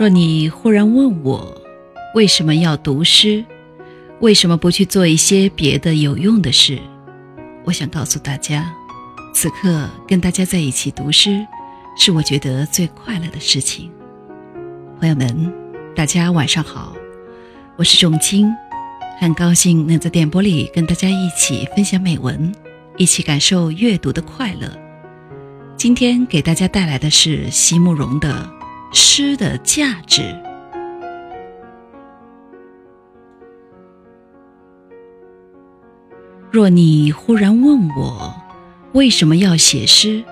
若你忽然问我为什么要读诗，为什么不去做一些别的有用的事，我想告诉大家，此刻跟大家在一起读诗，是我觉得最快乐的事情。朋友们，大家晚上好，我是仲青，很高兴能在电波里跟大家一起分享美文，一起感受阅读的快乐。今天给大家带来的是席慕容的。诗的价值。若你忽然问我为什么要写诗，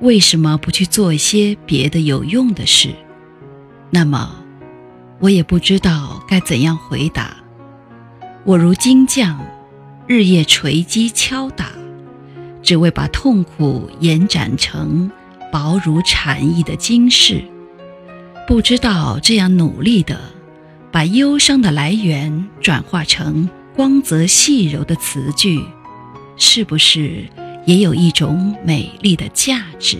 为什么不去做一些别的有用的事，那么我也不知道该怎样回答。我如金匠，日夜锤击敲打，只为把痛苦延展成薄如蝉翼的金饰。不知道这样努力的，把忧伤的来源转化成光泽细柔的词句，是不是也有一种美丽的价值？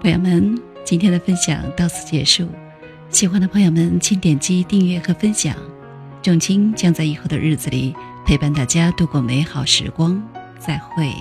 朋友们，今天的分享到此结束。喜欢的朋友们，请点击订阅和分享。仲青将在以后的日子里陪伴大家度过美好时光。再会。